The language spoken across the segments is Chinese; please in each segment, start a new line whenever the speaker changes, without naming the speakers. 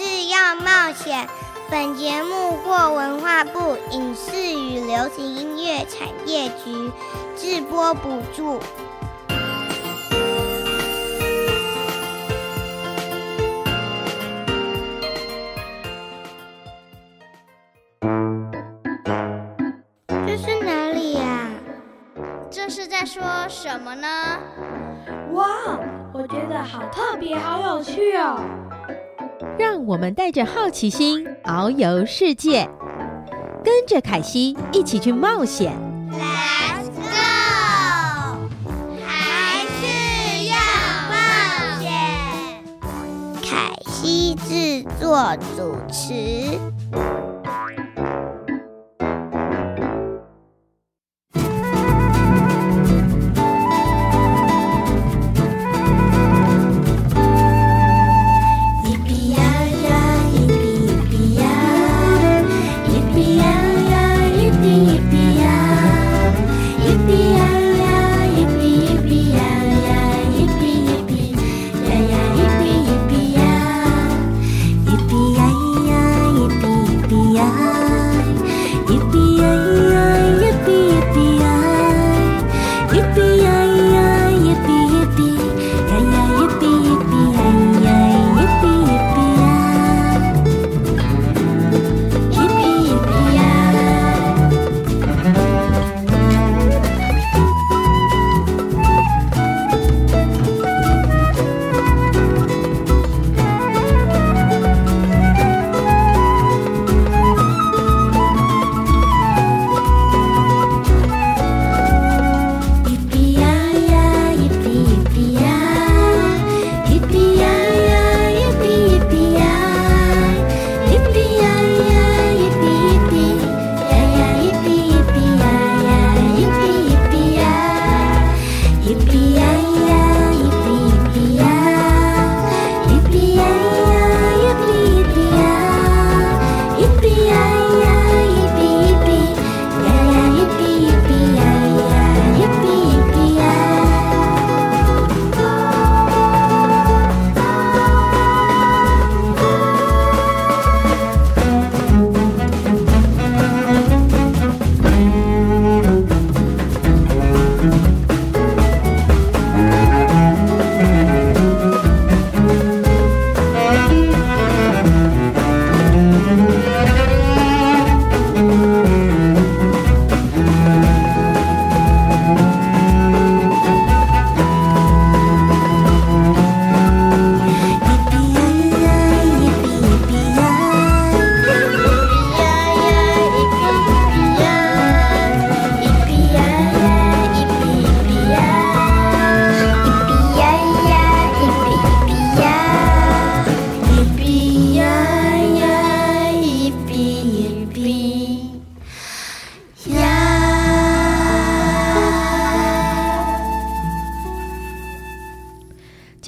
是要冒险。本节目获文化部影视与流行音乐产业局制播补助。这是哪里呀？
这是在说什么呢？
哇，我觉得好特别，好有趣哦！
让我们带着好奇心遨游世界，跟着凯西一起去冒险。
Let's go！还是要冒险。凯西制作主持。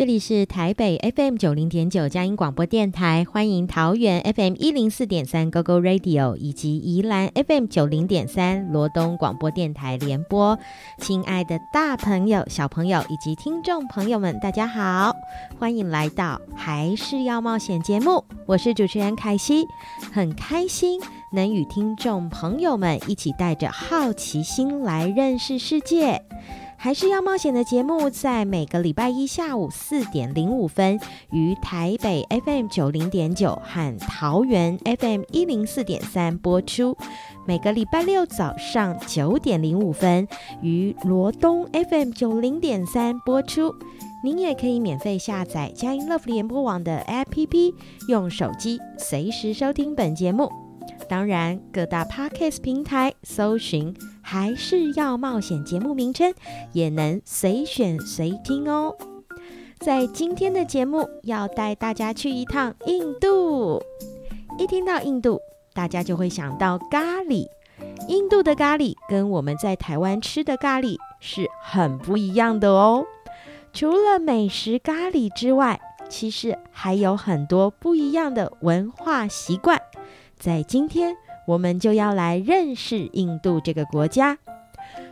这里是台北 FM 九零点九佳音广播电台，欢迎桃园 FM 一零四点三 GoGo Radio 以及宜兰 FM 九零点三罗东广播电台联播。亲爱的大朋友、小朋友以及听众朋友们，大家好，欢迎来到还是要冒险节目。我是主持人凯西，很开心能与听众朋友们一起带着好奇心来认识世界。还是要冒险的节目，在每个礼拜一下午四点零五分于台北 FM 九零点九和桃园 FM 一零四点三播出；每个礼拜六早上九点零五分于罗东 FM 九零点三播出。您也可以免费下载佳音乐福联播网的 APP，用手机随时收听本节目。当然，各大 Podcast 平台搜寻还是要冒险节目名称，也能随选随听哦。在今天的节目，要带大家去一趟印度。一听到印度，大家就会想到咖喱。印度的咖喱跟我们在台湾吃的咖喱是很不一样的哦。除了美食咖喱之外，其实还有很多不一样的文化习惯。在今天，我们就要来认识印度这个国家。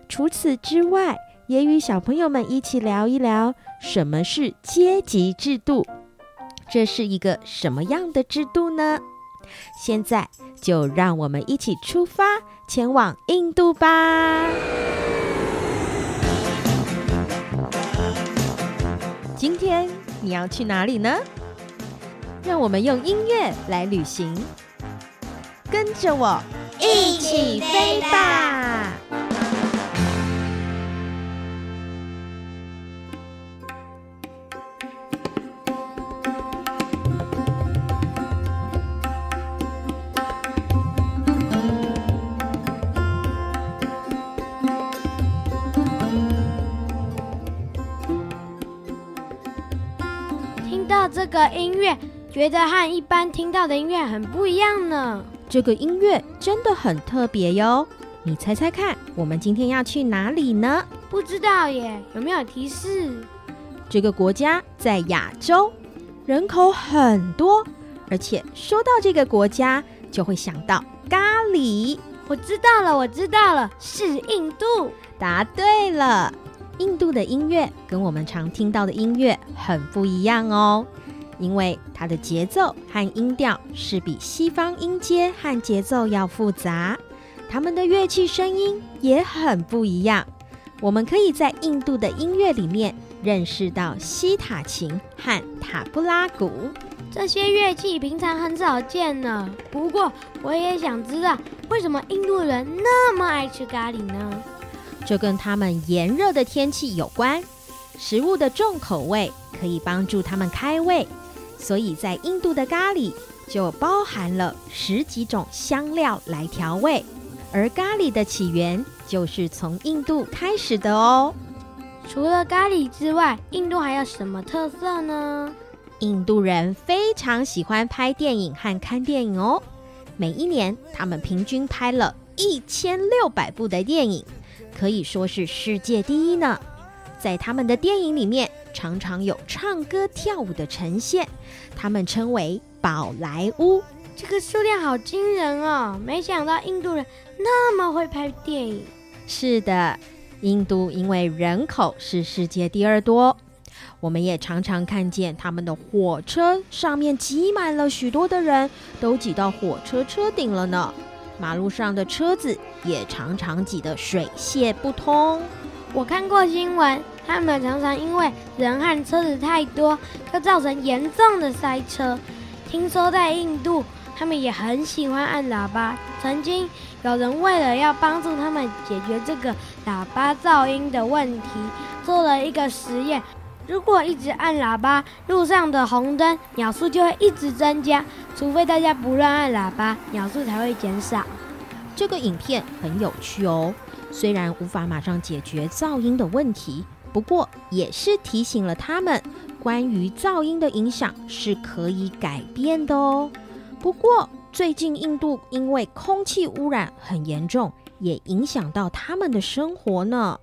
除此之外，也与小朋友们一起聊一聊什么是阶级制度。这是一个什么样的制度呢？现在就让我们一起出发，前往印度吧。今天你要去哪里呢？让我们用音乐来旅行，跟着我一起飞吧！
听到这个音乐觉得和一般听到的音乐很不一样呢。
这个音乐真的很特别哟。你猜猜看，我们今天要去哪里呢？
不知道耶，有没有提示？
这个国家在亚洲，人口很多，而且说到这个国家，就会想到咖喱。
我知道了，我知道了，是印度。
答对了，印度的音乐跟我们常听到的音乐很不一样哦。因为它的节奏和音调是比西方音阶和节奏要复杂，他们的乐器声音也很不一样。我们可以在印度的音乐里面认识到西塔琴和塔布拉鼓，
这些乐器平常很少见呢。不过我也想知道，为什么印度人那么爱吃咖喱呢？
这跟他们炎热的天气有关，食物的重口味可以帮助他们开胃。所以在印度的咖喱就包含了十几种香料来调味，而咖喱的起源就是从印度开始的哦。
除了咖喱之外，印度还有什么特色呢？
印度人非常喜欢拍电影和看电影哦，每一年他们平均拍了一千六百部的电影，可以说是世界第一呢。在他们的电影里面，常常有唱歌跳舞的呈现，他们称为宝莱坞。
这个数量好惊人哦！没想到印度人那么会拍电影。
是的，印度因为人口是世界第二多，我们也常常看见他们的火车上面挤满了许多的人，都挤到火车车顶了呢。马路上的车子也常常挤得水泄不通。
我看过新闻，他们常常因为人和车子太多，就造成严重的塞车。听说在印度，他们也很喜欢按喇叭。曾经有人为了要帮助他们解决这个喇叭噪音的问题，做了一个实验：如果一直按喇叭，路上的红灯秒数就会一直增加，除非大家不乱按喇叭，秒数才会减少。
这个影片很有趣哦。虽然无法马上解决噪音的问题，不过也是提醒了他们，关于噪音的影响是可以改变的哦。不过最近印度因为空气污染很严重，也影响到他们的生活呢。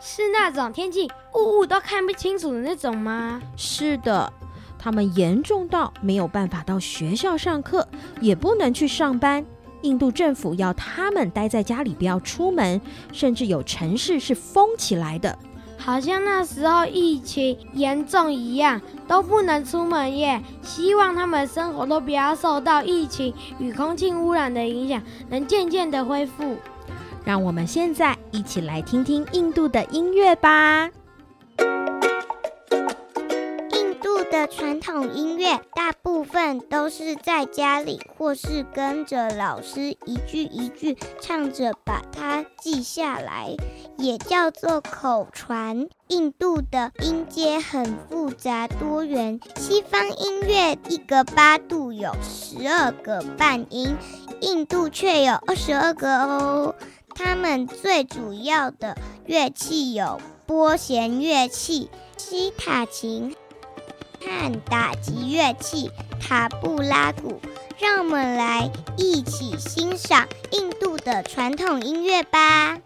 是那种天气雾雾都看不清楚的那种吗？
是的，他们严重到没有办法到学校上课，也不能去上班。印度政府要他们待在家里，不要出门，甚至有城市是封起来的，
好像那时候疫情严重一样，都不能出门耶。希望他们生活都不要受到疫情与空气污染的影响，能渐渐的恢复。
让我们现在一起来听听印度的音乐吧。
的传统音乐大部分都是在家里，或是跟着老师一句一句唱着，把它记下来，也叫做口传。印度的音阶很复杂多元，西方音乐一个八度有十二个半音，印度却有二十二个哦。他们最主要的乐器有拨弦乐器、西塔琴。和打击乐器塔布拉鼓，让我们来一起欣赏印度的传统音乐吧。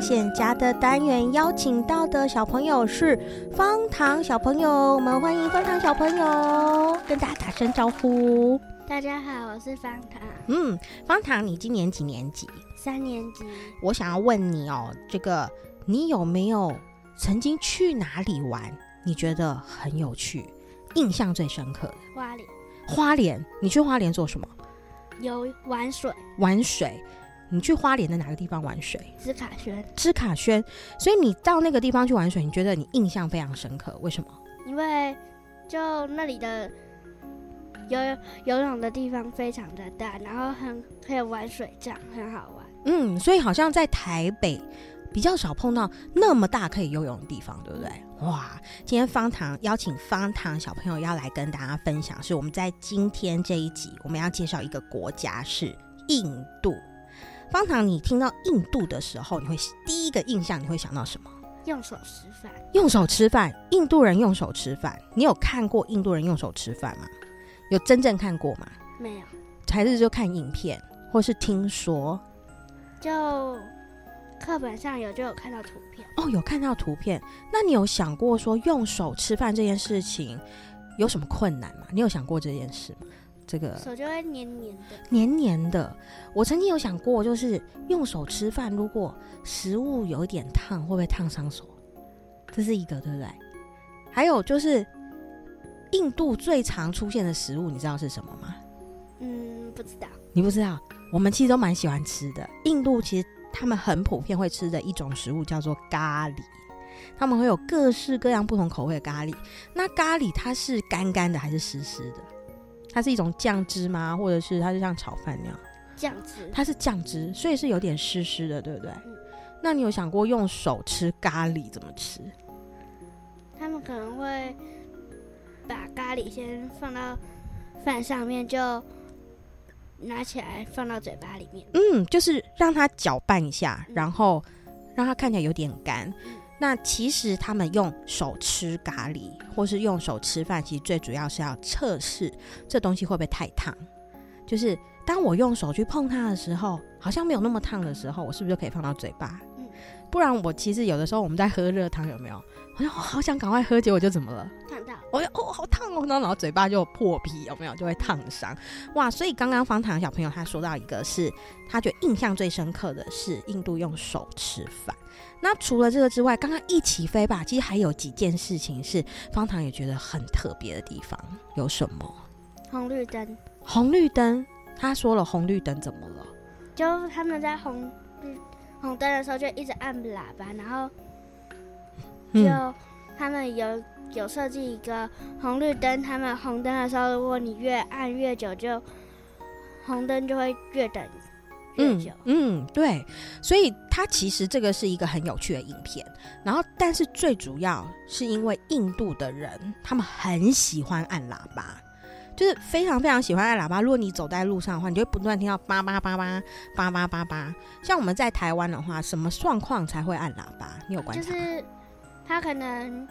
现家
的单元邀请到的小朋友是方糖小朋友，我们欢迎方糖小朋友，跟大家打声招呼。
大家好，我是方糖。
嗯，方糖，你今年几年级？
三年级。
我想要问你哦，这个你有没有曾经去哪里玩？你觉得很有趣，印象最深刻的？
花莲。
花莲，你去花莲做什么？
有玩水。
玩水。你去花莲的哪个地方玩水？
芝卡轩。芝
卡轩。所以你到那个地方去玩水，你觉得你印象非常深刻？为什么？
因为就那里的。游游泳的地方非常的大，然后很可以玩水仗，很好玩。
嗯，所以好像在台北比较少碰到那么大可以游泳的地方，对不对？哇！今天方糖邀请方糖小朋友要来跟大家分享，是我们在今天这一集我们要介绍一个国家是印度。方糖，你听到印度的时候，你会第一个印象你会想到什么？
用手吃饭。
用手吃饭，印度人用手吃饭。你有看过印度人用手吃饭吗？有真正看过吗？
没有，
还是就看影片，或是听说？
就课本上有，就有看到图片。
哦，有看到图片。那你有想过说用手吃饭这件事情有什么困难吗？你有想过这件事吗？这个
手就会黏黏的，
黏黏的。我曾经有想过，就是用手吃饭，如果食物有一点烫，会不会烫伤手？这是一个，对不对？还有就是。印度最常出现的食物，你知道是什么吗？
嗯，不知道。
你不知道？我们其实都蛮喜欢吃的。印度其实他们很普遍会吃的一种食物叫做咖喱，他们会有各式各样不同口味的咖喱。那咖喱它是干干的还是湿湿的？它是一种酱汁吗？或者是它是像炒饭那样？
酱汁。
它是酱汁，所以是有点湿湿的，对不对？嗯。那你有想过用手吃咖喱怎么吃？
他们可能会。把咖喱先放到饭上面，就拿起来放到嘴巴里面。
嗯，就是让它搅拌一下，然后让它看起来有点干。嗯。那其实他们用手吃咖喱，或是用手吃饭，其实最主要是要测试这东西会不会太烫。就是当我用手去碰它的时候，好像没有那么烫的时候，我是不是就可以放到嘴巴？嗯。不然我其实有的时候我们在喝热汤，有没有？我就好想赶快喝，结果就怎么了？
烫到！
我就哦，好烫哦，然后嘴巴就破皮，有没有？就会烫伤。哇！所以刚刚方糖小朋友他说到一个是，是他觉得印象最深刻的是印度用手吃饭。那除了这个之外，刚刚一起飞吧，其实还有几件事情是方糖也觉得很特别的地方。有什么？
红绿灯。
红绿灯，他说了红绿灯怎么了？
就他们在红绿红灯的时候就一直按喇叭，然后。就他们有有设计一个红绿灯，他们红灯的时候，如果你越按越久，就红灯就会越等越久。
嗯。嗯，对，所以它其实这个是一个很有趣的影片。然后，但是最主要是因为印度的人他们很喜欢按喇叭，就是非常非常喜欢按喇叭。如果你走在路上的话，你就会不断听到叭叭叭叭叭叭叭叭。像我们在台湾的话，什么状况才会按喇叭？你有观察？
就是他可能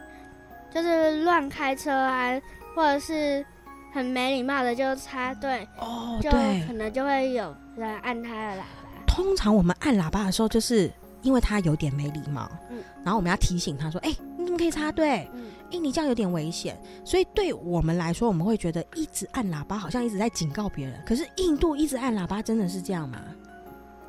就是乱开车啊，或者是很没礼貌的就插队
哦，
就可能就会有人按他的喇叭。
通常我们按喇叭的时候，就是因为他有点没礼貌，嗯，然后我们要提醒他说：“哎、欸，你怎么可以插队？嗯，哎、欸，你这样有点危险。”所以对我们来说，我们会觉得一直按喇叭好像一直在警告别人。可是印度一直按喇叭，真的是这样吗？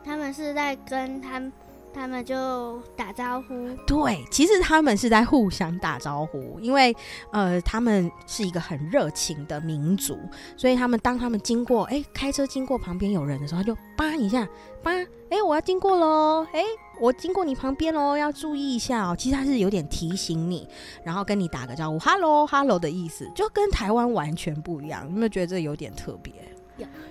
他们是在跟他们。他们就打招呼。
对，其实他们是在互相打招呼，因为呃，他们是一个很热情的民族，所以他们当他们经过，哎，开车经过旁边有人的时候，他就叭一下，叭，哎，我要经过喽，哎，我经过你旁边喽，要注意一下哦。其实他是有点提醒你，然后跟你打个招呼，hello，hello 的意思，就跟台湾完全不一样。有没有觉得这有点特别？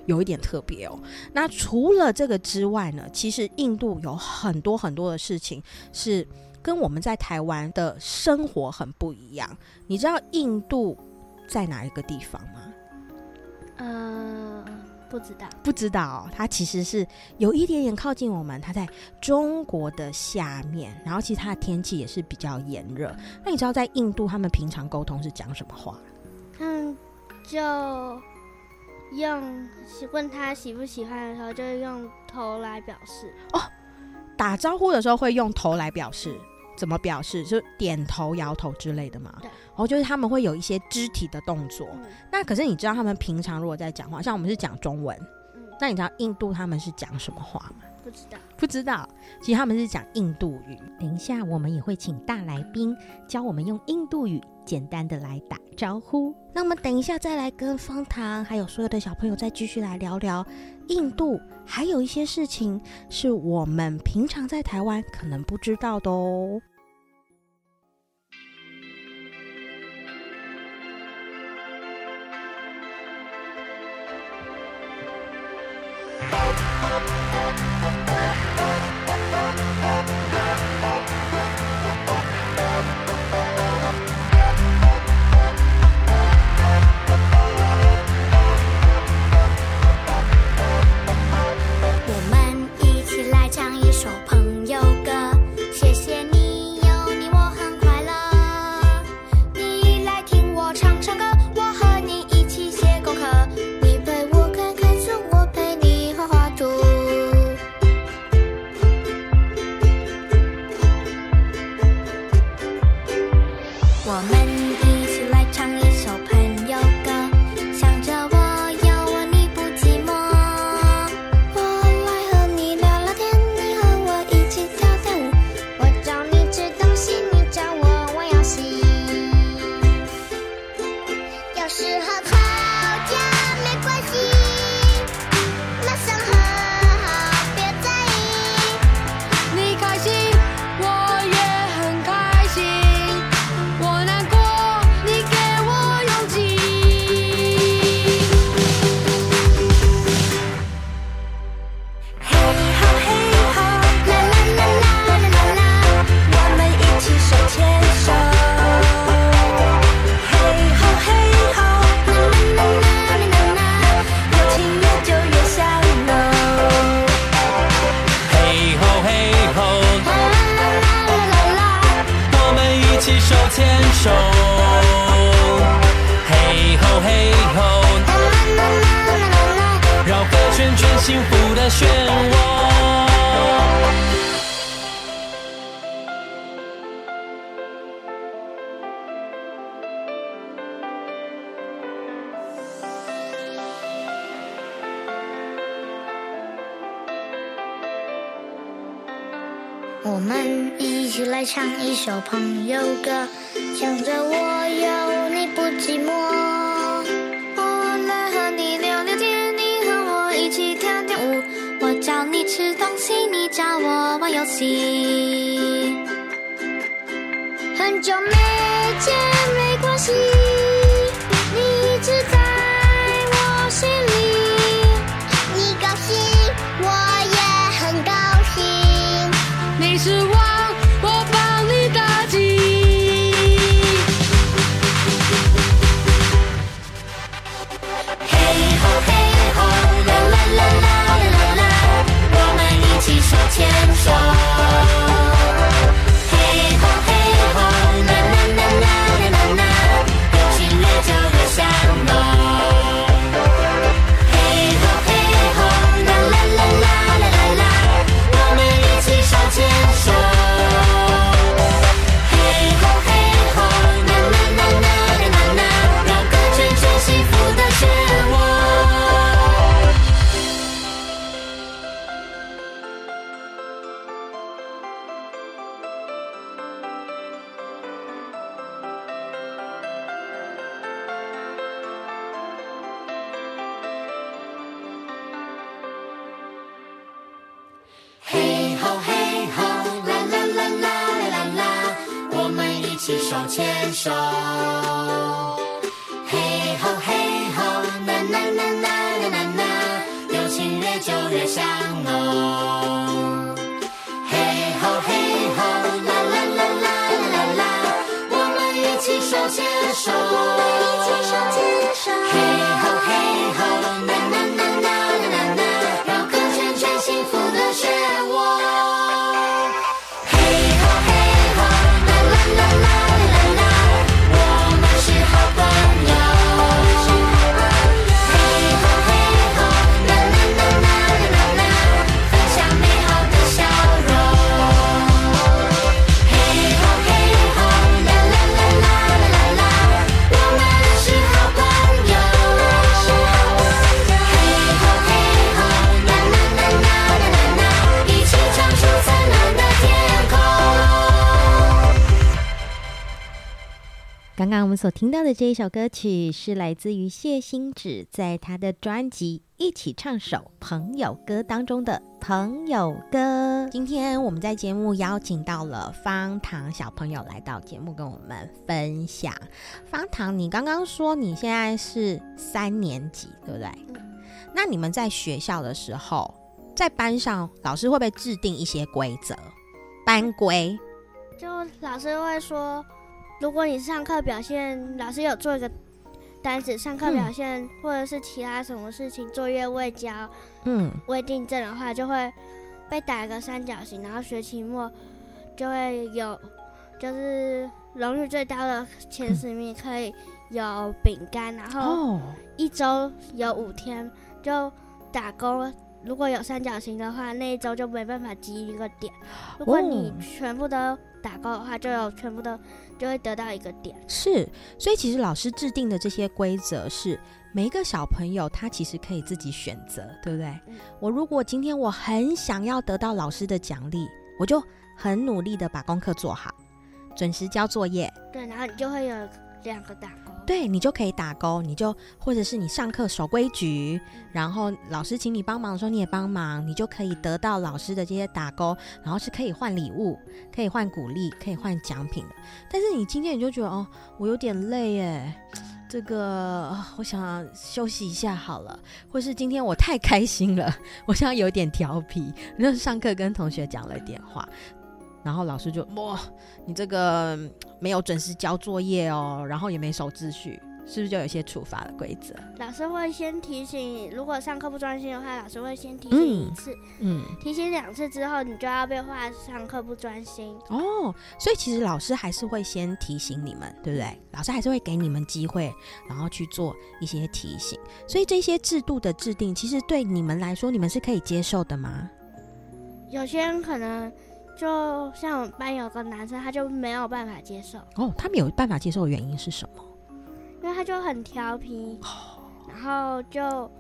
有一点特别哦。那除了这个之外呢，其实印度有很多很多的事情是跟我们在台湾的生活很不一样。你知道印度在哪一个地方吗？
呃，不知道，
不知道，它其实是有一点点靠近我们，它在中国的下面，然后其实它的天气也是比较炎热。那你知道在印度他们平常沟通是讲什么话？
嗯，就用问他喜不喜欢的时候，就用头来表示。
哦，打招呼的时候会用头来表示，怎么表示？就点头、摇头之类的嘛？
对。
然后就是他们会有一些肢体的动作，嗯、那可是你知道他们平常如果在讲话，像我们是讲中文，嗯、那你知道印度他们是讲什么话吗？
不知道，
不知道。其实他们是讲印度语。等一下我们也会请大来宾教我们用印度语简单的来打招呼。那我们等一下再来跟方糖还有所有的小朋友再继续来聊聊印度，还有一些事情是我们平常在台湾可能不知道的哦。
刚刚我
们所听到的这一首歌曲是来自于谢欣芷在她的专辑《一起唱首朋友歌》当中的《朋友歌》。今天我们在节目邀请到了方糖小朋友来到节目跟我们分享。方糖，你刚刚说你现在是三年级，对不对？那你们在学校的时候，在班上老师会不会制定一些规则？班规？
就老师会说。如果你上课表现，老师有做一个单子，上课表现、嗯、或者是其他什么事情，作业未交，嗯，未订正的话，就会被打一个三角形，然后学期末就会有，就是荣誉最高的前十名可以有饼干，然后一周有五天就打勾。如果有三角形的话，那一周就没办法积一个点。如果你全部都打勾的话，就有全部都就会得到一个点。
是，所以其实老师制定的这些规则是每一个小朋友他其实可以自己选择，对不对？嗯。我如果今天我很想要得到老师的奖励，我就很努力的把功课做好，准时交作业。
对，然后你就会有两个打勾。
对，你就可以打勾，你就或者是你上课守规矩，然后老师请你帮忙的时候你也帮忙，你就可以得到老师的这些打勾，然后是可以换礼物，可以换鼓励，可以换奖品的。但是你今天你就觉得哦，我有点累耶，这个我想休息一下好了，或是今天我太开心了，我想有点调皮，那上课跟同学讲了一点话。然后老师就哇，你这个没有准时交作业哦，然后也没守秩序，是不是就有一些处罚的规则？
老师会先提醒，如果上课不专心的话，老师会先提醒一次，嗯，嗯提醒两次之后，你就要被画上课不专心。
哦，所以其实老师还是会先提醒你们，对不对？老师还是会给你们机会，然后去做一些提醒。所以这些制度的制定，其实对你们来说，你们是可以接受的吗？
有些人可能。就像我们班有个男生，他就没有办法接受。
哦，他没有办法接受的原因是什么？
因为他就很调皮，然后就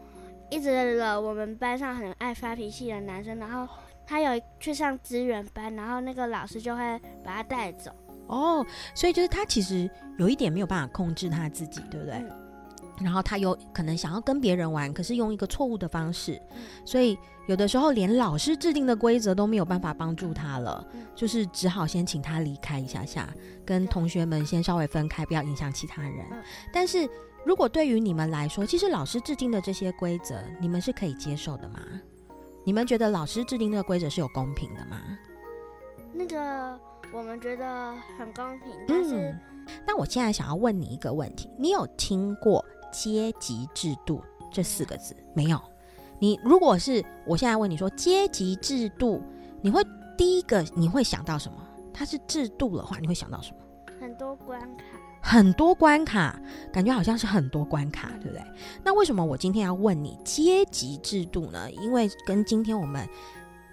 一直惹我们班上很爱发脾气的男生。然后他有去上资源班，然后那个老师就会把他带走。
哦，所以就是他其实有一点没有办法控制他自己，对不对？嗯然后他有可能想要跟别人玩，可是用一个错误的方式，所以有的时候连老师制定的规则都没有办法帮助他了，就是只好先请他离开一下下，跟同学们先稍微分开，不要影响其他人。但是如果对于你们来说，其实老师制定的这些规则，你们是可以接受的吗？你们觉得老师制定的规则是有公平的吗？
那个我们觉得很公平，但是，
嗯，那我现在想要问你一个问题，你有听过阶级制度这四个字没有？你如果是我现在问你说阶级制度，你会第一个你会想到什么？它是制度的话，你会想到什么？
很多关卡，
很多关卡，感觉好像是很多关卡，对不对？那为什么我今天要问你阶级制度呢？因为跟今天我们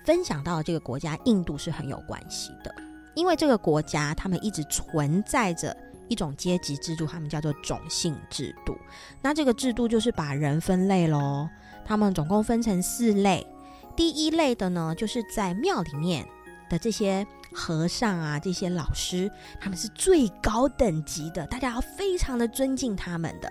分享到的这个国家印度是很有关系的，因为这个国家他们一直存在着。一种阶级制度，他们叫做种姓制度。那这个制度就是把人分类喽。他们总共分成四类。第一类的呢，就是在庙里面的这些和尚啊，这些老师，他们是最高等级的，大家要非常的尊敬他们的。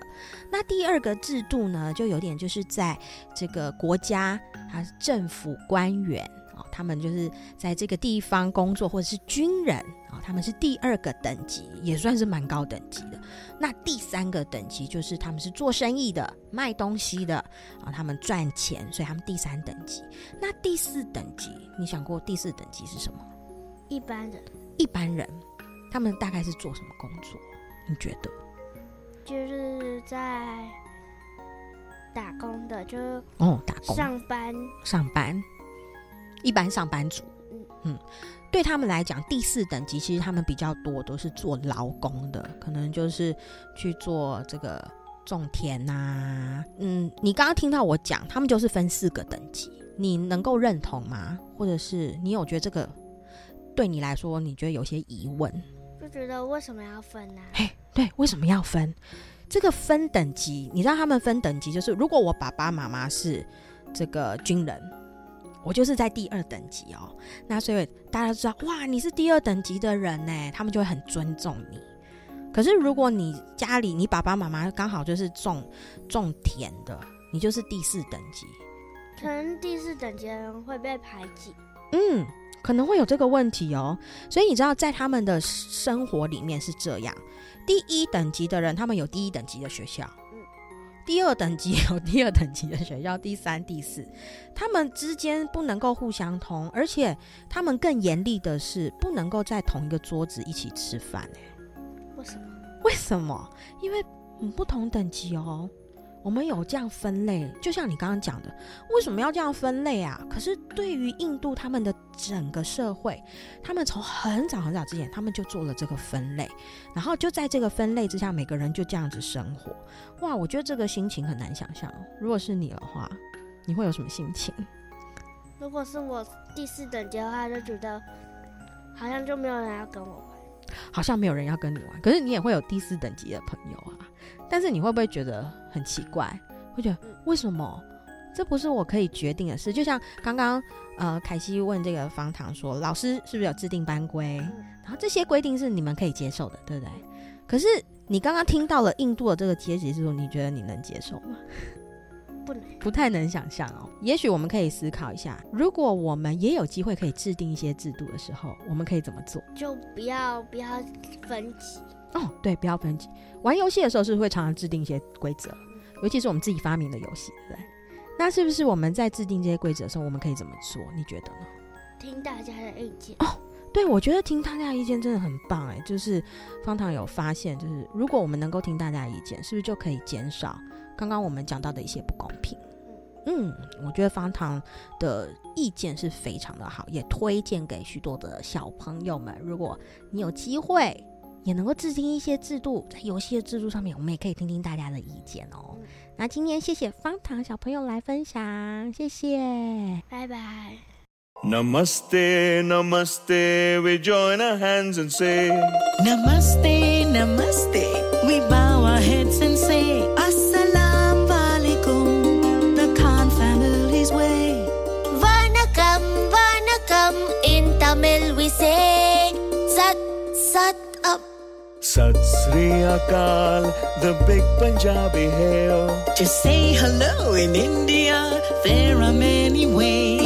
那第二个制度呢，就有点就是在这个国家，他是政府官员。他们就是在这个地方工作，或者是军人啊，他们是第二个等级，也算是蛮高等级的。那第三个等级就是他们是做生意的，卖东西的啊，他们赚钱，所以他们第三等级。那第四等级，你想过第四等级是什么？
一般人。
一般人，他们大概是做什么工作？你觉得？
就是在打工的，就
哦，打工
上班，
上班。一般上班族，嗯，对他们来讲，第四等级其实他们比较多都是做劳工的，可能就是去做这个种田呐、啊。嗯，你刚刚听到我讲，他们就是分四个等级，你能够认同吗？或者是你有觉得这个对你来说，你觉得有些疑问？
就觉得为什么要分呢、啊？
嘿，对，为什么要分？这个分等级，你知道他们分等级，就是如果我爸爸妈妈是这个军人。我就是在第二等级哦，那所以大家都知道，哇，你是第二等级的人呢，他们就会很尊重你。可是如果你家里你爸爸妈妈刚好就是种种田的，你就是第四等级，
可能第四等级的人会被排挤。
嗯，可能会有这个问题哦。所以你知道，在他们的生活里面是这样，第一等级的人，他们有第一等级的学校。第二等级 有第二等级的学校，第三、第四，他们之间不能够互相通，而且他们更严厉的是不能够在同一个桌子一起吃饭。哎，
为什么？
为什么？因为不同等级哦。我们有这样分类，就像你刚刚讲的，为什么要这样分类啊？可是对于印度他们的整个社会，他们从很早很早之前，他们就做了这个分类，然后就在这个分类之下，每个人就这样子生活。哇，我觉得这个心情很难想象。如果是你的话，你会有什么心情？
如果是我第四等级的话，就觉得好像就没有人要跟我玩。
好像没有人要跟你玩，可是你也会有第四等级的朋友啊。但是你会不会觉得很奇怪？会觉得为什么这不是我可以决定的事？就像刚刚呃凯西问这个方糖说，老师是不是有制定班规？然后这些规定是你们可以接受的，对不对？可是你刚刚听到了印度的这个阶级制度，你觉得你能接受吗？
不能，
不太能想象哦。也许我们可以思考一下，如果我们也有机会可以制定一些制度的时候，我们可以怎么做？
就不要不要分级
哦。对，不要分级。玩游戏的时候是不是会常常制定一些规则，尤其是我们自己发明的游戏，对不对？那是不是我们在制定这些规则的时候，我们可以怎么做？你觉得呢？
听大家的意见
哦。对，我觉得听大家的意见真的很棒哎。就是方糖有发现，就是如果我们能够听大家的意见，是不是就可以减少？刚刚我们讲到的一些不公平，嗯，我觉得方糖的意见是非常的好，也推荐给许多的小朋友们。如果你有机会，也能够制定一些制度，在游戏的制度上面，我们也可以听听大家的意见哦。那今天谢谢方糖小朋友来分享，谢谢，
拜拜。
Namaste, Namaste, we join our hands and say
Namaste, Namaste, we bow our heads and say Assalamu alaikum, the Khan family's way.
Vanakkam, Vanakkam, in Tamil we say Sat, Sat up.
Sat Sri Akal, the big Punjabi hail.
To say hello in India, there are many ways.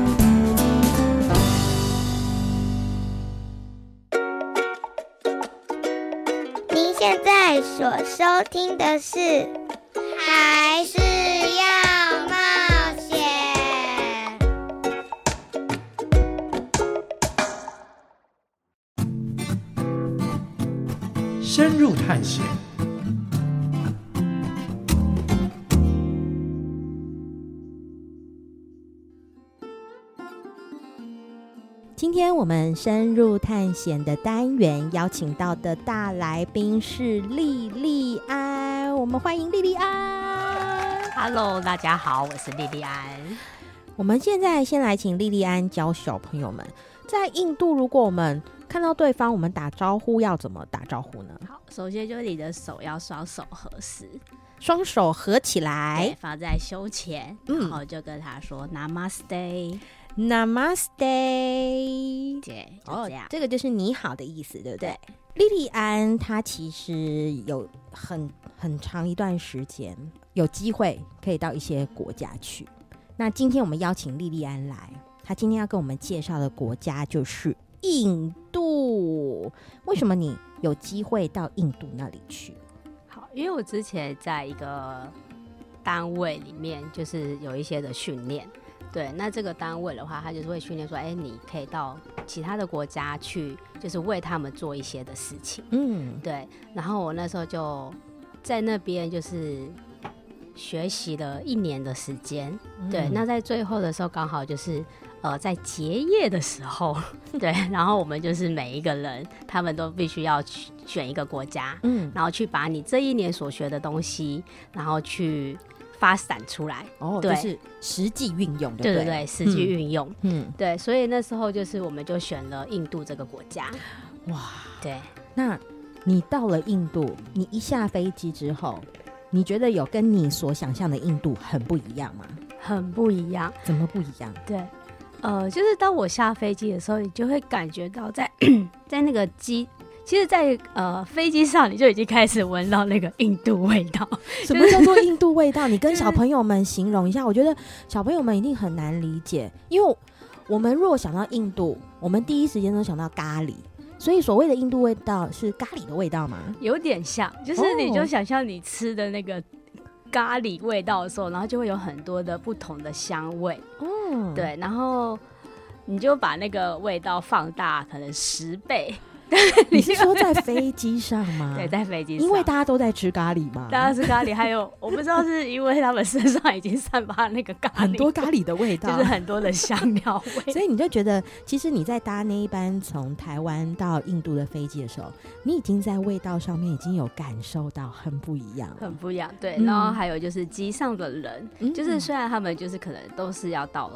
在所收听的是《还是要冒险》。
深入探险。
今天我们深入探险的单元邀请到的大来宾是莉莉安，我们欢迎莉莉安。
Hello，大家好，我是莉莉安。
我们现在先来请莉莉安教小朋友们，在印度，如果我们看到对方，我们打招呼要怎么打招呼呢？
好，首先就是你的手要双手合十，
双手合起来，
放在胸前，然后就跟他说 Namaste。
Namaste，
对，
哦，这个就是你好的意思，对不对？莉莉安她其实有很很长一段时间有机会可以到一些国家去。那今天我们邀请莉莉安来，她今天要跟我们介绍的国家就是印度。为什么你有机会到印度那里去？
好，因为我之前在一个单位里面，就是有一些的训练。对，那这个单位的话，他就是会训练说，哎，你可以到其他的国家去，就是为他们做一些的事情。嗯，对。然后我那时候就在那边就是学习了一年的时间。嗯、对，那在最后的时候，刚好就是呃在结业的时候，对。然后我们就是每一个人，他们都必须要去选一个国家，嗯，然后去把你这一年所学的东西，然后去。发散出来。
哦，对，就是实际运用的，
对？对对，实际运用，嗯，对，所以那时候就是我们就选了印度这个国家，
哇，
对，
那你到了印度，你一下飞机之后，你觉得有跟你所想象的印度很不一样吗？
很不一样，
怎么不一样？
对，呃，就是当我下飞机的时候，你就会感觉到在 在那个机。其实在，在呃飞机上，你就已经开始闻到那个印度味道。
什么叫做印度味道？你跟小朋友们形容一下。我觉得小朋友们一定很难理解，因为我们若想到印度，我们第一时间都想到咖喱。所以所谓的印度味道是咖喱的味道吗？
有点像，就是你就想象你吃的那个咖喱味道的时候，然后就会有很多的不同的香味。嗯，对，然后你就把那个味道放大，可能十倍。
你是说在 飞机上吗？
对，在飞机上，
因为大家都在吃咖喱嘛。
大家吃咖喱，还有我不知道是因为他们身上已经散发那个咖喱，
很多咖喱的味道，
就是很多的香料味。
所以你就觉得，其实你在搭那一班从台湾到印度的飞机的时候，你已经在味道上面已经有感受到很不一样，
很不一样。对，然后还有就是机上的人，嗯、就是虽然他们就是可能都是要到。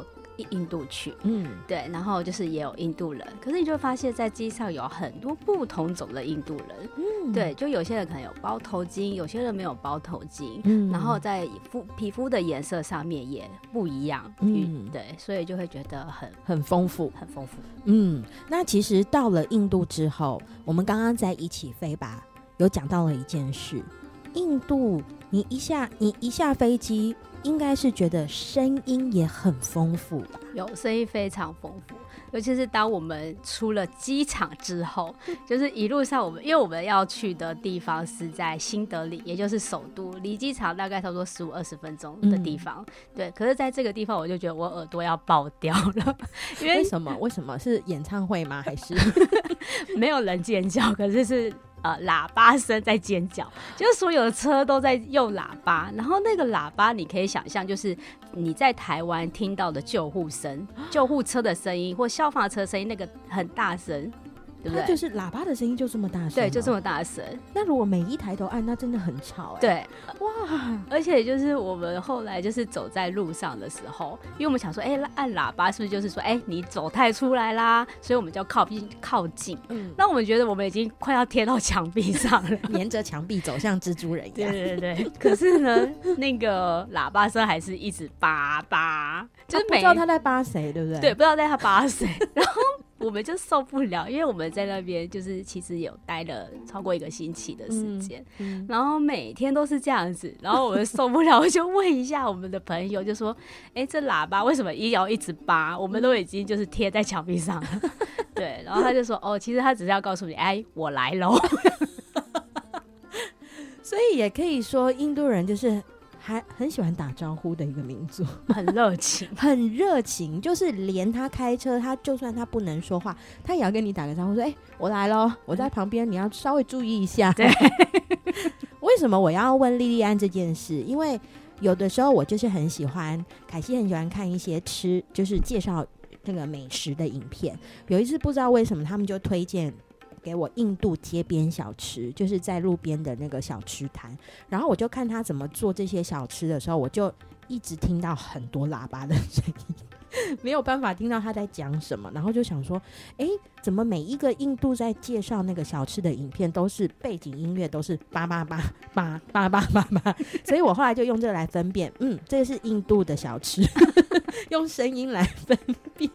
印度去，嗯，对，然后就是也有印度人，可是你就会发现，在机上有很多不同种的印度人，嗯，对，就有些人可能有包头巾，有些人没有包头巾，嗯，然后在肤皮肤的颜色上面也不一样，嗯，对，所以就会觉得很
很丰富，
很丰富，
嗯，那其实到了印度之后，我们刚刚在一起飞吧，有讲到了一件事，印度，你一下你一下飞机。应该是觉得声音也很丰富吧？
有声音非常丰富，尤其是当我们出了机场之后，就是一路上我们，因为我们要去的地方是在新德里，也就是首都，离机场大概差不多十五二十分钟的地方。嗯、对，可是在这个地方，我就觉得我耳朵要爆掉了，因为，
为什么？为什么是演唱会吗？还是
没有人尖叫？可是是。呃，喇叭声在尖叫，就是所有的车都在用喇叭，然后那个喇叭你可以想象，就是你在台湾听到的救护声、救护车的声音或消防车声音，那个很大声。对对，
就是喇叭的声音就这么大声，
对，就这么大声。
那如果每一抬头按，那真的很吵哎。
对，哇！而且就是我们后来就是走在路上的时候，因为我们想说，哎、欸，按喇叭是不是就是说，哎、欸，你走太出来啦？所以我们就要靠近靠近。嗯，那我们觉得我们已经快要贴到墙壁上了，
沿着墙壁走，像蜘蛛人一样。
对对对。可是呢，那个喇叭声还是一直叭叭，就是
不知道他在叭谁，对不对？
对，不知道在他叭谁，然后。我们就受不了，因为我们在那边就是其实有待了超过一个星期的时间，嗯嗯、然后每天都是这样子，然后我们受不了，我就问一下我们的朋友，就说：“哎、欸，这喇叭为什么一摇一直叭？我们都已经就是贴在墙壁上了。”对，然后他就说：“哦，其实他只是要告诉你，哎，我来喽。”
所以也可以说，印度人就是还很喜欢打招呼的一个民族，
很热情，
很热情。就是连他开车，他就算他不能说话，他也要跟你打个招呼，说：“哎、欸，我来喽，我在旁边，你要稍微注意一下。”对。为什么我要问莉莉安这件事？因为有的时候我就是很喜欢，凯西很喜欢看一些吃，就是介绍那个美食的影片。有一次不知道为什么，他们就推荐。给我印度街边小吃，就是在路边的那个小吃摊，然后我就看他怎么做这些小吃的时候，我就一直听到很多喇叭的声音，没有办法听到他在讲什么，然后就想说，哎，怎么每一个印度在介绍那个小吃的影片都是背景音乐都是叭叭叭叭叭叭叭叭，所以我后来就用这个来分辨，嗯，这是印度的小吃，用声音来分辨。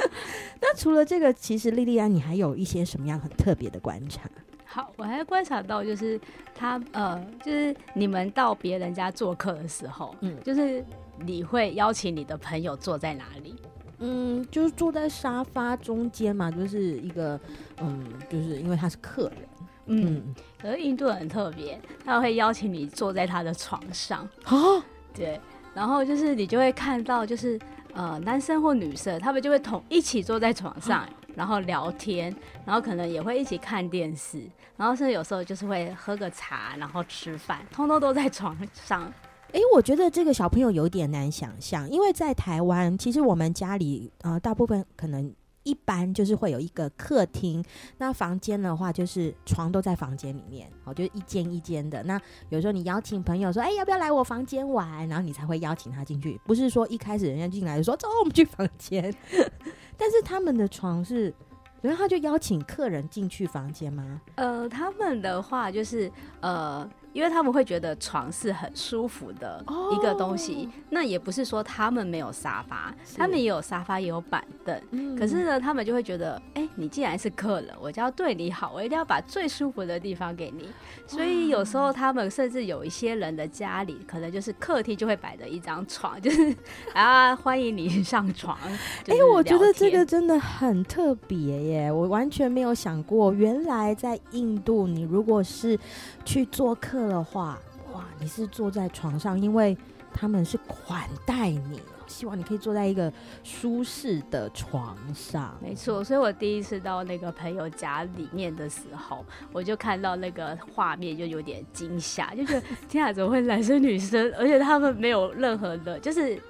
那除了这个，其实莉莉安，你还有一些什么样很特别的观察？
好，我还观察到，就是他呃，就是你们到别人家做客的时候，嗯，就是你会邀请你的朋友坐在哪里？
嗯，就是坐在沙发中间嘛，就是一个嗯，就是因为他是客人，
嗯，可是印度人很特别，他会邀请你坐在他的床上哦，对，然后就是你就会看到就是。呃，男生或女生，他们就会同一起坐在床上，然后聊天，然后可能也会一起看电视，然后甚至有时候就是会喝个茶，然后吃饭，通通都在床上。
诶，我觉得这个小朋友有点难想象，因为在台湾，其实我们家里呃，大部分可能。一般就是会有一个客厅，那房间的话就是床都在房间里面，哦，就是一间一间的。那有时候你邀请朋友说，哎，要不要来我房间玩？然后你才会邀请他进去，不是说一开始人家进来就说走，我们去房间。但是他们的床是，然后他就邀请客人进去房间吗？
呃，他们的话就是呃。因为他们会觉得床是很舒服的一个东西，哦、那也不是说他们没有沙发，他们也有沙发，也有板凳。嗯、可是呢，他们就会觉得，哎、欸，你既然是客人，我就要对你好，我一定要把最舒服的地方给你。所以有时候他们甚至有一些人的家里，可能就是客厅就会摆着一张床，就是啊，欢迎你上床。哎、欸，
我觉得这个真的很特别耶，我完全没有想过，原来在印度，你如果是去做客。的话，哇，你是坐在床上，因为他们是款待你，希望你可以坐在一个舒适的床上。
没错，所以我第一次到那个朋友家里面的时候，我就看到那个画面，就有点惊吓，就觉得天啊，怎么会男生女生，而且他们没有任何的，就是。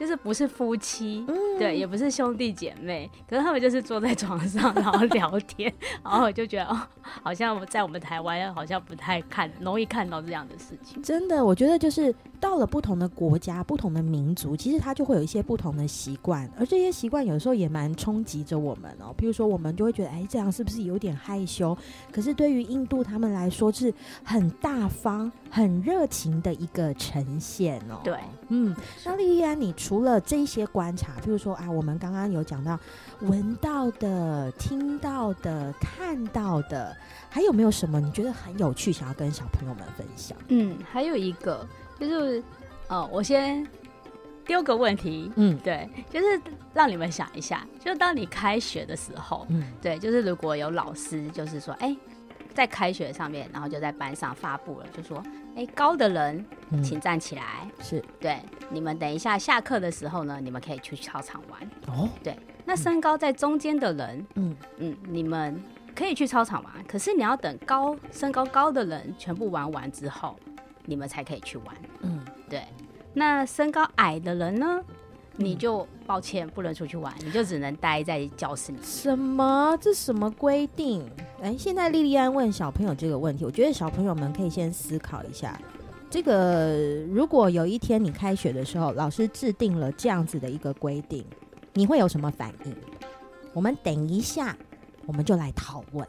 就是不是夫妻，嗯、对，也不是兄弟姐妹，可是他们就是坐在床上，然后聊天，然后我就觉得哦，好像在我们台湾好像不太看，容易看到这样的事情。
真的，我觉得就是到了不同的国家、不同的民族，其实他就会有一些不同的习惯，而这些习惯有时候也蛮冲击着我们哦。譬如说，我们就会觉得，哎，这样是不是有点害羞？可是对于印度他们来说，是很大方、很热情的一个呈现哦。
对，
嗯，那莉莉安，你。除了这些观察，比如说啊，我们刚刚有讲到闻到的、听到的、看到的，还有没有什么你觉得很有趣，想要跟小朋友们分享？
嗯，还有一个就是，呃，我先丢个问题，嗯，对，就是让你们想一下，就当你开学的时候，嗯，对，就是如果有老师就是说，哎。在开学上面，然后就在班上发布了，就说：“哎，高的人请站起来。嗯”是对，你们等一下下课的时候呢，你们可以去操场玩。哦，对，那身高在中间的人，嗯嗯，你们可以去操场玩，可是你要等高身高高的人全部玩完之后，你们才可以去玩。嗯，对，那身高矮的人呢？你就抱歉不能出去玩，你就只能待在教室里。
什么？这什么规定？哎，现在莉莉安问小朋友这个问题，我觉得小朋友们可以先思考一下。这个如果有一天你开学的时候，老师制定了这样子的一个规定，你会有什么反应？我们等一下，我们就来讨论。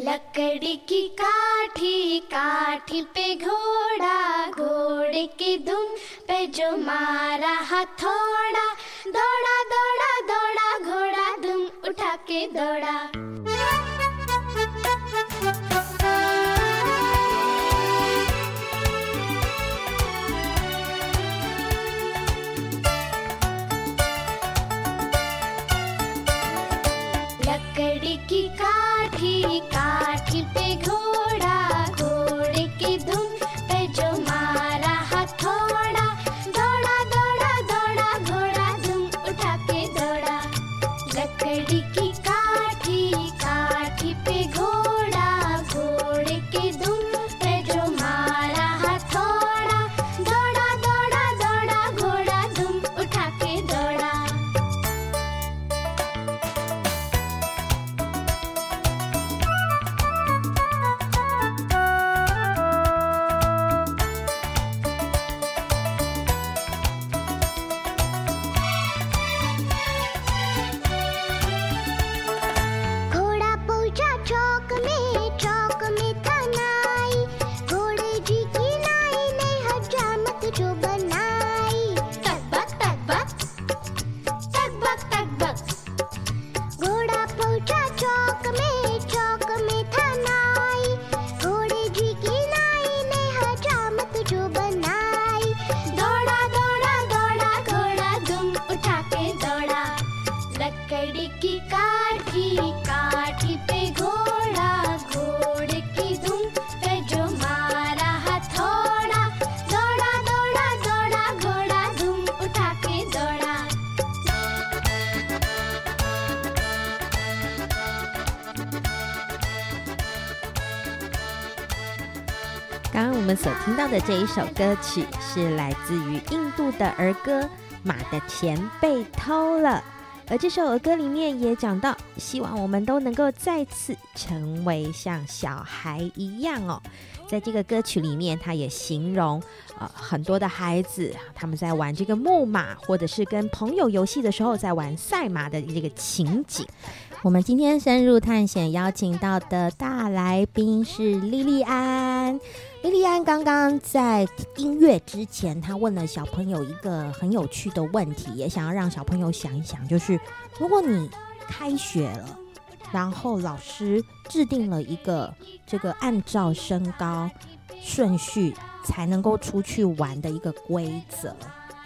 लकड़ी की काठी काठी पे घोड़ा, घोड़े की धुन पे जो मारा हथौड़ा। दौड़ा दौड़ा दौड़ा, घोड़ा धुम उठा के दौड़ा।
का 听到的这一首歌曲是来自于印度的儿歌《马的钱被偷了》，而这首儿歌里面也讲到，希望我们都能够再次成为像小孩一样哦。在这个歌曲里面，他也形容呃很多的孩子他们在玩这个木马，或者是跟朋友游戏的时候在玩赛马的这个情景。我们今天深入探险邀请到的大来宾是莉莉安。莉莉安刚刚在音乐之前，她问了小朋友一个很有趣的问题，也想要让小朋友想一想，就是如果你开学了，然后老师制定了一个这个按照身高顺序才能够出去玩的一个规则。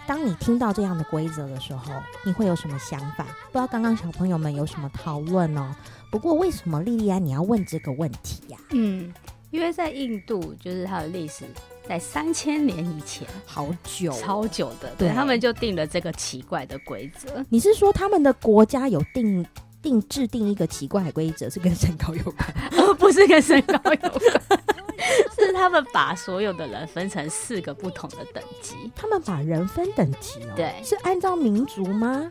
当你听到这样的规则的时候，你会有什么想法？不知道刚刚小朋友们有什么讨论哦。不过为什么莉莉安你要问这个问题呀？
嗯，因为在印度，就是它的历史在三千年以前，
好久，
超久的，对，他们就定了这个奇怪的规则。
你是说他们的国家有定定制定一个奇怪的规则，是跟身高有关？
哦，不是跟身高有关。是他们把所有的人分成四个不同的等级，
他们把人分等级哦，
对，
是按照民族吗？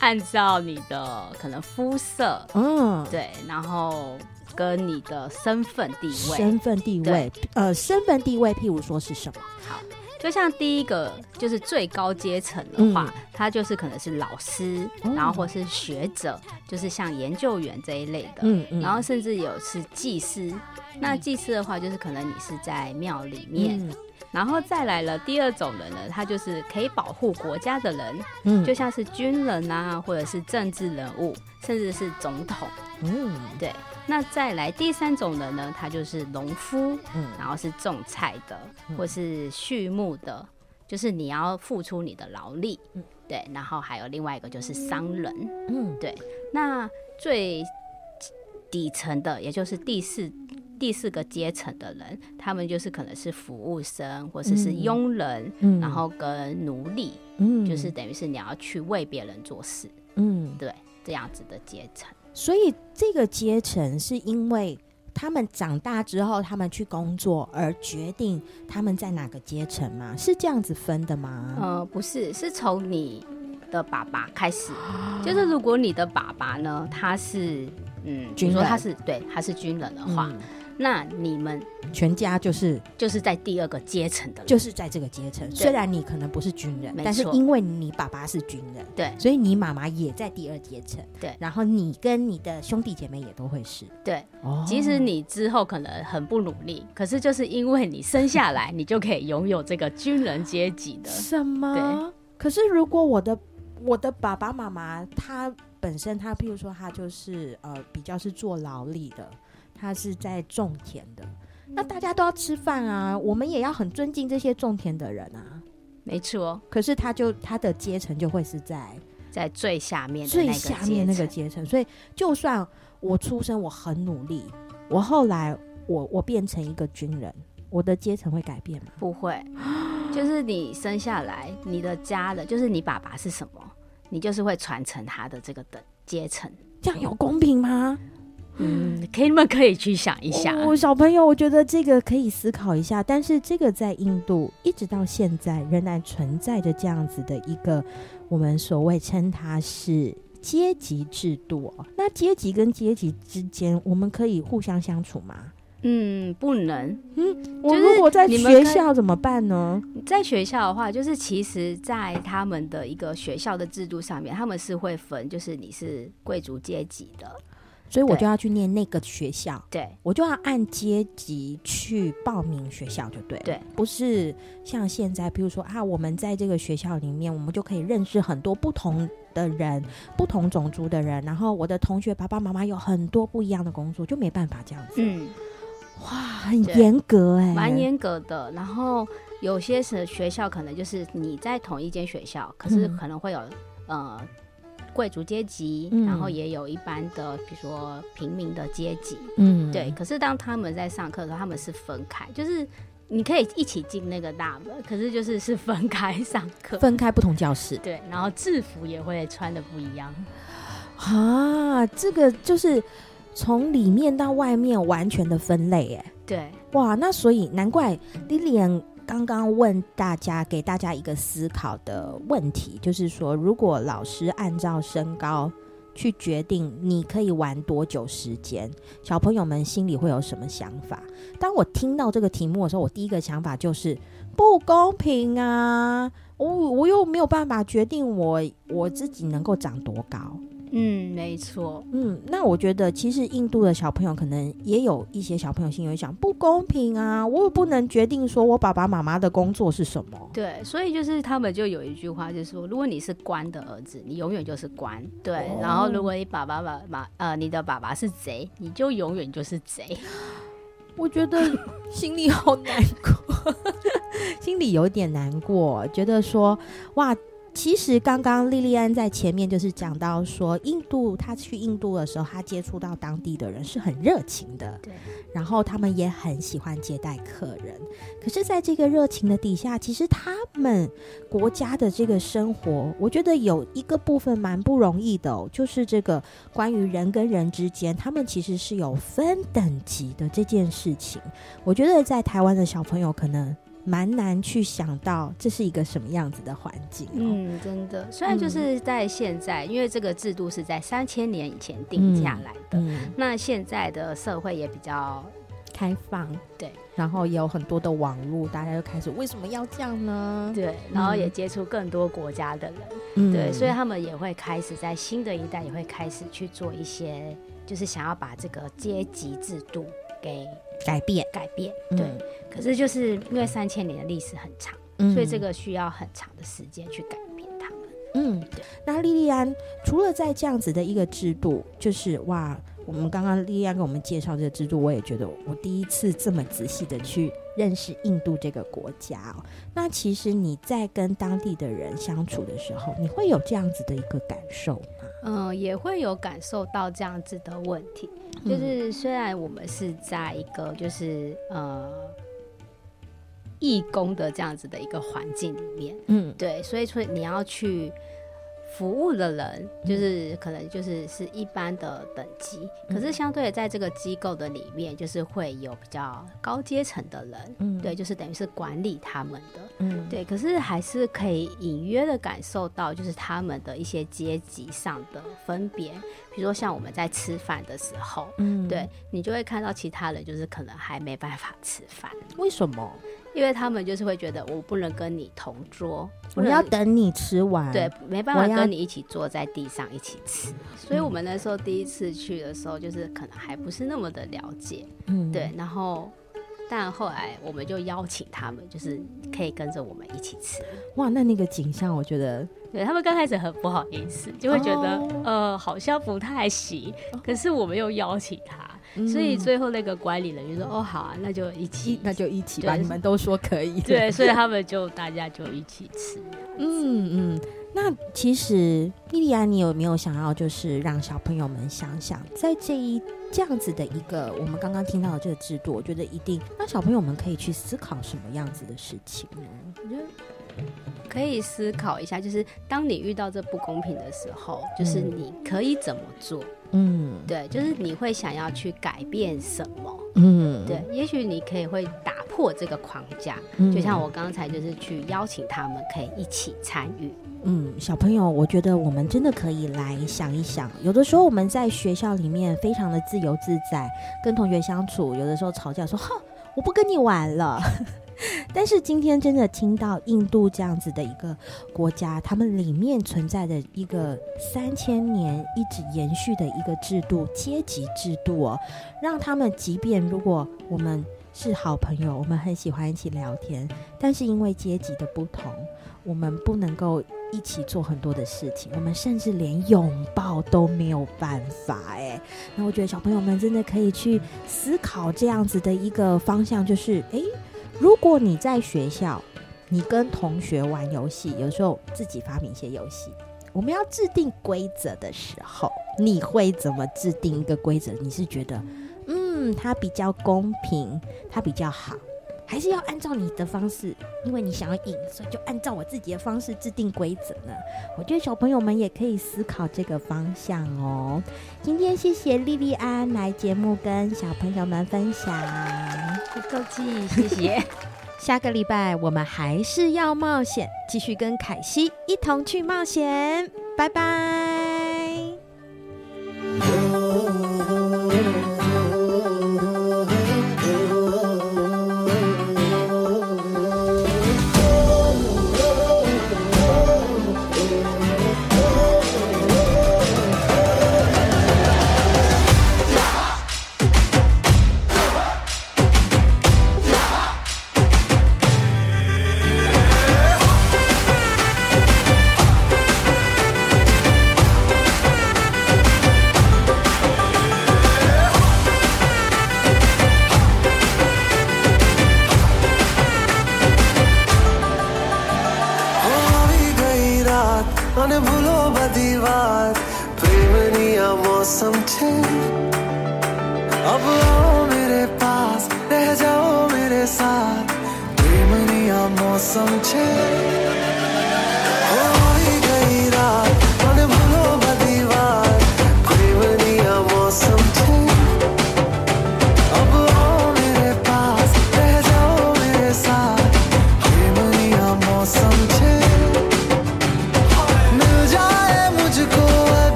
按照你的可能肤色，嗯，对，然后跟你的身份地位，
身份地位，呃，身份地位，譬如说是什么？
好。就像第一个就是最高阶层的话，嗯，他就是可能是老师，嗯，然后或是学者，就是像研究员这一类的，嗯嗯，然后甚至有是祭司，嗯。那祭司的话，就是可能你是在庙里面，嗯，然后再来了第二种人呢，他就是可以保护国家的人，嗯，就像是军人啊，或者是政治人物，甚至是总统，嗯，对。那再来第三种人呢，他就是农夫，嗯，然后是种菜的，嗯、或是畜牧的，就是你要付出你的劳力，嗯，对。然后还有另外一个就是商人，嗯，对。那最底层的，也就是第四第四个阶层的人，他们就是可能是服务生，或者是佣人，嗯，然后跟奴隶，嗯，就是等于是你要去为别人做事，嗯，对，这样子的阶层。
所以这个阶层是因为他们长大之后，他们去工作而决定他们在哪个阶层吗？是这样子分的吗？
呃，不是，是从你的爸爸开始，就是如果你的爸爸呢，他是嗯，比如说他是对，他是军人的话。嗯那你们
全家就是
就是在第二个阶层的，
就是在这个阶层。虽然你可能不是军人，但是因为你爸爸是军人，
对，
所以你妈妈也在第二阶层，
对。
然后你跟你的兄弟姐妹也都会是，
对。即使你之后可能很不努力，可是就是因为你生下来，你就可以拥有这个军人阶级的。
什么？
对。
可是如果我的我的爸爸妈妈他本身他譬如说他就是呃比较是做劳力的。他是在种田的，那大家都要吃饭啊，我们也要很尊敬这些种田的人啊，
没错。
可是他就他的阶层就会是在
在最下面
最下面那个阶层，所以就算我出生我很努力，我后来我我变成一个军人，我的阶层会改变吗？
不会，就是你生下来，你的家的，就是你爸爸是什么，你就是会传承他的这个等阶层，
这样有公平吗？
嗯，可以，你们可以去想一下。
我、哦、小朋友，我觉得这个可以思考一下。但是这个在印度一直到现在仍然存在着这样子的一个，我们所谓称它是阶级制度。那阶级跟阶级之间，我们可以互相相处吗？
嗯，不能。
嗯，我如果在学校怎么办呢？
在学校的话，就是其实，在他们的一个学校的制度上面，他们是会分，就是你是贵族阶级的。
所以我就要去念那个学校，
对，
我就要按阶级去报名学校，就对，
对，
不是像现在，比如说啊，我们在这个学校里面，我们就可以认识很多不同的人，不同种族的人，然后我的同学爸爸妈妈有很多不一样的工作，就没办法这样子。嗯，哇，很严格哎、欸，
蛮严格的。然后有些是学校可能就是你在同一间学校，可是可能会有、嗯、呃。贵族阶级，然后也有一般的，比如说平民的阶级，嗯，对。可是当他们在上课的时候，他们是分开，就是你可以一起进那个大门，可是就是是分开上课，
分开不同教室，
对。然后制服也会穿的不一样，
啊，这个就是从里面到外面完全的分类，哎，
对，
哇，那所以难怪 Lilian 刚刚问大家，给大家一个思考的问题，就是说，如果老师按照身高去决定你可以玩多久时间，小朋友们心里会有什么想法？当我听到这个题目的时候，我第一个想法就是不公平啊！我我又没有办法决定我我自己能够长多高。
嗯，没错。
嗯，那我觉得其实印度的小朋友可能也有一些小朋友心里会想，不公平啊！我又不能决定说我爸爸妈妈的工作是什么。
对，所以就是他们就有一句话，就是说，如果你是官的儿子，你永远就是官。对，哦、然后如果你爸爸妈妈呃，你的爸爸是贼，你就永远就是贼。
我觉得心里好难过，心里有点难过，觉得说哇。其实刚刚莉莉安在前面就是讲到说，印度他去印度的时候，他接触到当地的人是很热情的，
对，
然后他们也很喜欢接待客人。可是，在这个热情的底下，其实他们国家的这个生活，我觉得有一个部分蛮不容易的哦，就是这个关于人跟人之间，他们其实是有分等级的这件事情。我觉得在台湾的小朋友可能。蛮难去想到这是一个什么样子的环境。
嗯，真的。虽然就是在现在，嗯、因为这个制度是在三千年以前定下来的，
嗯嗯、
那现在的社会也比较
开放，
对。
然后也有很多的网络，大家就开始为什么要这样呢？
对。然后也接触更多国家的人，嗯、对，所以他们也会开始在新的一代也会开始去做一些，就是想要把这个阶级制度给
改变，
改变，对。嗯可是就是因为三千年的历史很长，
嗯、
所以这个需要很长的时间去改变他们。
嗯，对。那莉莉安除了在这样子的一个制度，就是哇，我们刚刚莉莉安给我们介绍这个制度，我也觉得我第一次这么仔细的去认识印度这个国家哦。那其实你在跟当地的人相处的时候，你会有这样子的一个感受吗？
嗯，也会有感受到这样子的问题。就是虽然我们是在一个就是呃。义工的这样子的一个环境里面，
嗯，
对，所以说你要去服务的人，就是可能就是是一般的等级，嗯、可是相对的，在这个机构的里面，就是会有比较高阶层的人，
嗯，
对，就是等于是管理他们的，
嗯，
对，可是还是可以隐约的感受到，就是他们的一些阶级上的分别，比如说像我们在吃饭的时候，
嗯，
对，你就会看到其他人就是可能还没办法吃饭，
为什么？
因为他们就是会觉得我不能跟你同桌，
我要等你吃完，
对，没办法跟你一起坐在地上一起吃。所以我们那时候第一次去的时候，就是可能还不是那么的了解，
嗯，
对。然后，但后来我们就邀请他们，就是可以跟着我们一起吃。
哇，那那个景象，我觉得，
对，他们刚开始很不好意思，就会觉得、哦、呃好像不太行，可是我们又邀请他。所以最后那个管理人员说：“哦，好啊，那就一起，
那就一起吧。你们都说可以，
对，所以他们就大家就一起吃。
嗯嗯。那其实莉莉安，你有没有想要就是让小朋友们想想，在这一这样子的一个我们刚刚听到的这个制度，我觉得一定让小朋友们可以去思考什么样子的事情呢？
我觉得可以思考一下，就是当你遇到这不公平的时候，就是你可以怎么做？”
嗯，
对，就是你会想要去改变什么？
嗯，
对，也许你可以会打破这个框架，
嗯、
就像我刚才就是去邀请他们可以一起参与。
嗯，小朋友，我觉得我们真的可以来想一想，有的时候我们在学校里面非常的自由自在，跟同学相处，有的时候吵架说，哼，我不跟你玩了。但是今天真的听到印度这样子的一个国家，他们里面存在的一个三千年一直延续的一个制度，阶级制度哦，让他们即便如果我们是好朋友，我们很喜欢一起聊天，但是因为阶级的不同，我们不能够一起做很多的事情，我们甚至连拥抱都没有办法哎。那我觉得小朋友们真的可以去思考这样子的一个方向，就是哎。如果你在学校，你跟同学玩游戏，有时候自己发明一些游戏，我们要制定规则的时候，你会怎么制定一个规则？你是觉得，嗯，它比较公平，它比较好，还是要按照你的方式因为你想要赢所以就按照我自己的方式制定规则呢。我觉得小朋友们也可以思考这个方向哦。今天谢谢莉莉安来节目跟小朋友们分享。
不够气谢谢。
下个礼拜我们还是要冒险继续跟凯西一同去冒险。拜拜。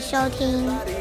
收
听。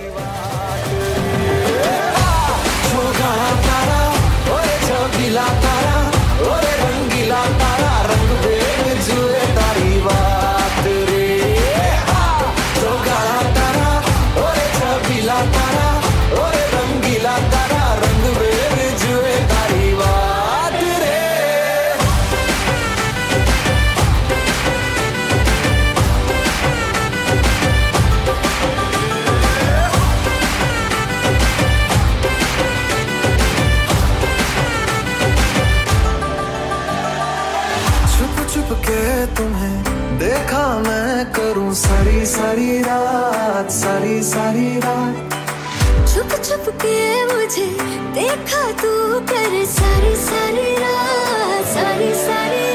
सारी सारी रात।
छुप छुप के मुझे देखा तू कर। सारी सारी रात, सारी सारी